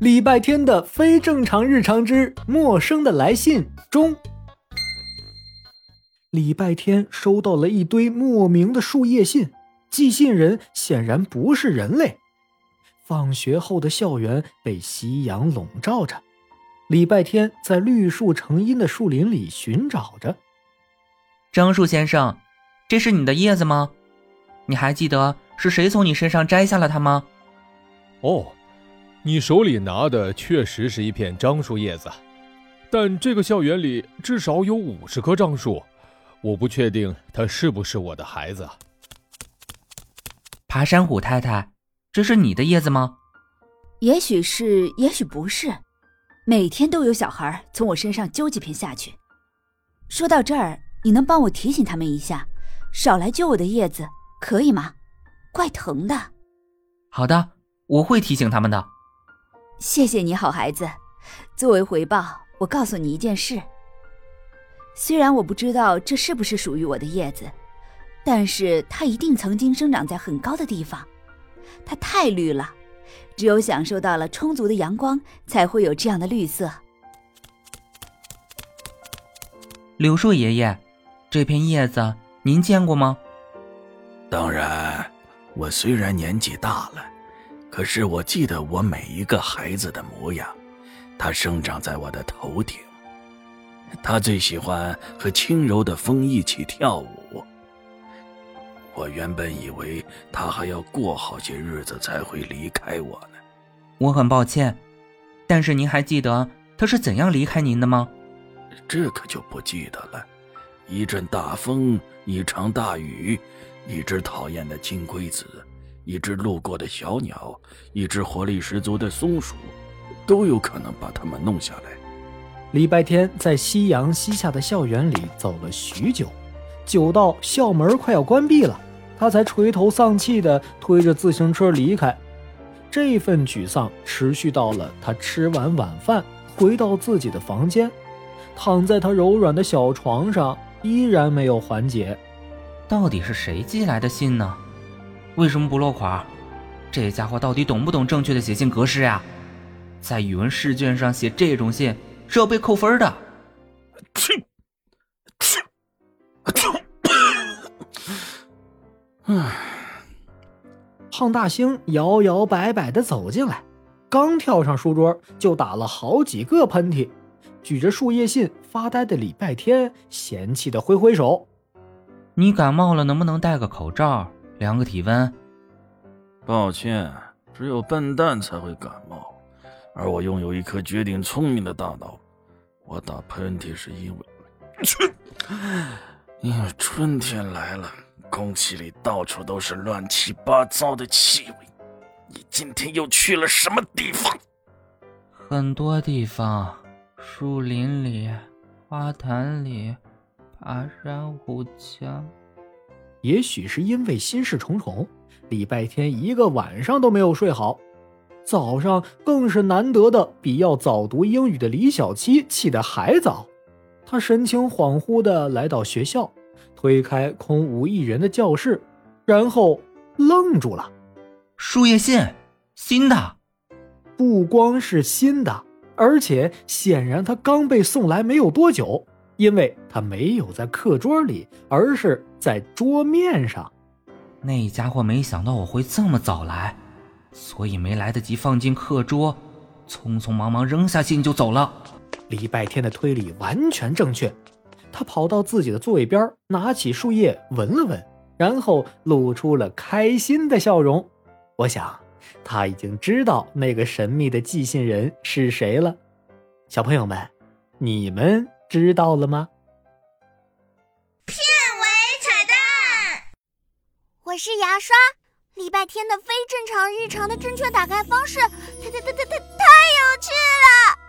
礼拜天的非正常日常之陌生的来信中，礼拜天收到了一堆莫名的树叶信，寄信人显然不是人类。放学后的校园被夕阳笼罩着，礼拜天在绿树成荫的树林里寻找着。樟树先生，这是你的叶子吗？你还记得是谁从你身上摘下了它吗？哦，你手里拿的确实是一片樟树叶子，但这个校园里至少有五十棵樟树，我不确定它是不是我的孩子。爬山虎太太。这是你的叶子吗？也许是，也许不是。每天都有小孩从我身上揪几片下去。说到这儿，你能帮我提醒他们一下，少来揪我的叶子，可以吗？怪疼的。好的，我会提醒他们的。谢谢你好孩子。作为回报，我告诉你一件事。虽然我不知道这是不是属于我的叶子，但是它一定曾经生长在很高的地方。它太绿了，只有享受到了充足的阳光，才会有这样的绿色。柳树爷爷，这片叶子您见过吗？当然，我虽然年纪大了，可是我记得我每一个孩子的模样。它生长在我的头顶，他最喜欢和轻柔的风一起跳舞。我原本以为他还要过好些日子才会离开我呢。我很抱歉，但是您还记得他是怎样离开您的吗？这可就不记得了。一阵大风，一场大雨，一只讨厌的金龟子，一只路过的小鸟，一只活力十足的松鼠，都有可能把它们弄下来。礼拜天在夕阳西下的校园里走了许久，久到校门快要关闭了。他才垂头丧气地推着自行车离开，这份沮丧持续到了他吃完晚饭，回到自己的房间，躺在他柔软的小床上，依然没有缓解。到底是谁寄来的信呢？为什么不落款？这家伙到底懂不懂正确的写信格式呀？在语文试卷上写这种信是要被扣分的。唉，胖大星摇摇摆摆的走进来，刚跳上书桌就打了好几个喷嚏。举着树叶信发呆的礼拜天嫌弃的挥挥手：“你感冒了，能不能戴个口罩，量个体温？”抱歉，只有笨蛋才会感冒，而我拥有一颗绝顶聪明的大脑。我打喷嚏是因为，因为春天来了。空气里到处都是乱七八糟的气味。你今天又去了什么地方？很多地方，树林里、花坛里、爬山虎墙。也许是因为心事重重，礼拜天一个晚上都没有睡好。早上更是难得的比要早读英语的李小七起得还早。他神情恍惚的来到学校。推开空无一人的教室，然后愣住了。树叶信，新的，不光是新的，而且显然他刚被送来没有多久，因为他没有在课桌里，而是在桌面上。那家伙没想到我会这么早来，所以没来得及放进课桌，匆匆忙忙扔下信就走了。礼拜天的推理完全正确。他跑到自己的座位边，拿起树叶闻了闻，然后露出了开心的笑容。我想，他已经知道那个神秘的寄信人是谁了。小朋友们，你们知道了吗？片尾彩蛋，我是牙刷。礼拜天的非正常日常的正确打开方式，太太太太太太有趣了！